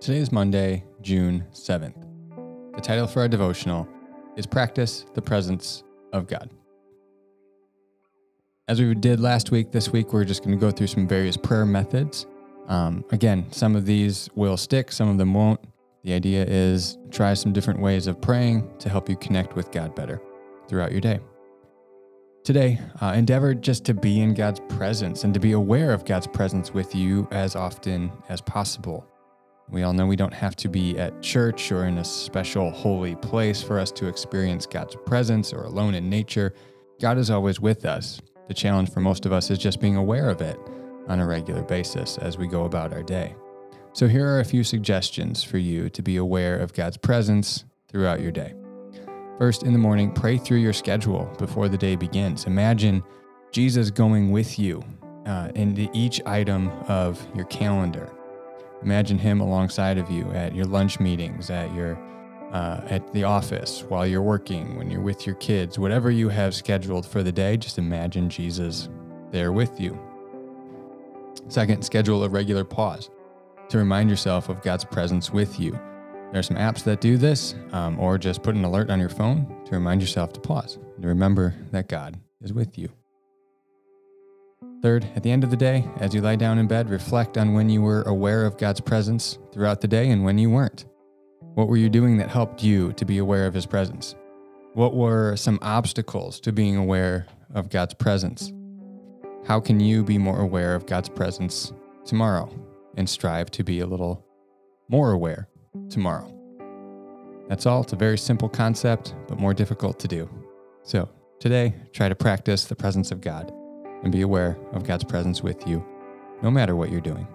Today is Monday, June 7th. The title for our devotional is Practice the Presence of God. As we did last week, this week we're just going to go through some various prayer methods. Um, again, some of these will stick, some of them won't. The idea is try some different ways of praying to help you connect with God better throughout your day. Today, uh, endeavor just to be in God's presence and to be aware of God's presence with you as often as possible. We all know we don't have to be at church or in a special holy place for us to experience God's presence or alone in nature. God is always with us. The challenge for most of us is just being aware of it on a regular basis as we go about our day. So, here are a few suggestions for you to be aware of God's presence throughout your day. First, in the morning, pray through your schedule before the day begins. Imagine Jesus going with you uh, into each item of your calendar. Imagine him alongside of you at your lunch meetings, at your uh, at the office, while you're working, when you're with your kids, whatever you have scheduled for the day. Just imagine Jesus there with you. Second, schedule a regular pause to remind yourself of God's presence with you. There are some apps that do this, um, or just put an alert on your phone to remind yourself to pause and to remember that God is with you. Third, at the end of the day, as you lie down in bed, reflect on when you were aware of God's presence throughout the day and when you weren't. What were you doing that helped you to be aware of His presence? What were some obstacles to being aware of God's presence? How can you be more aware of God's presence tomorrow and strive to be a little more aware tomorrow. That's all. It's a very simple concept, but more difficult to do. So, today, try to practice the presence of God and be aware of God's presence with you, no matter what you're doing.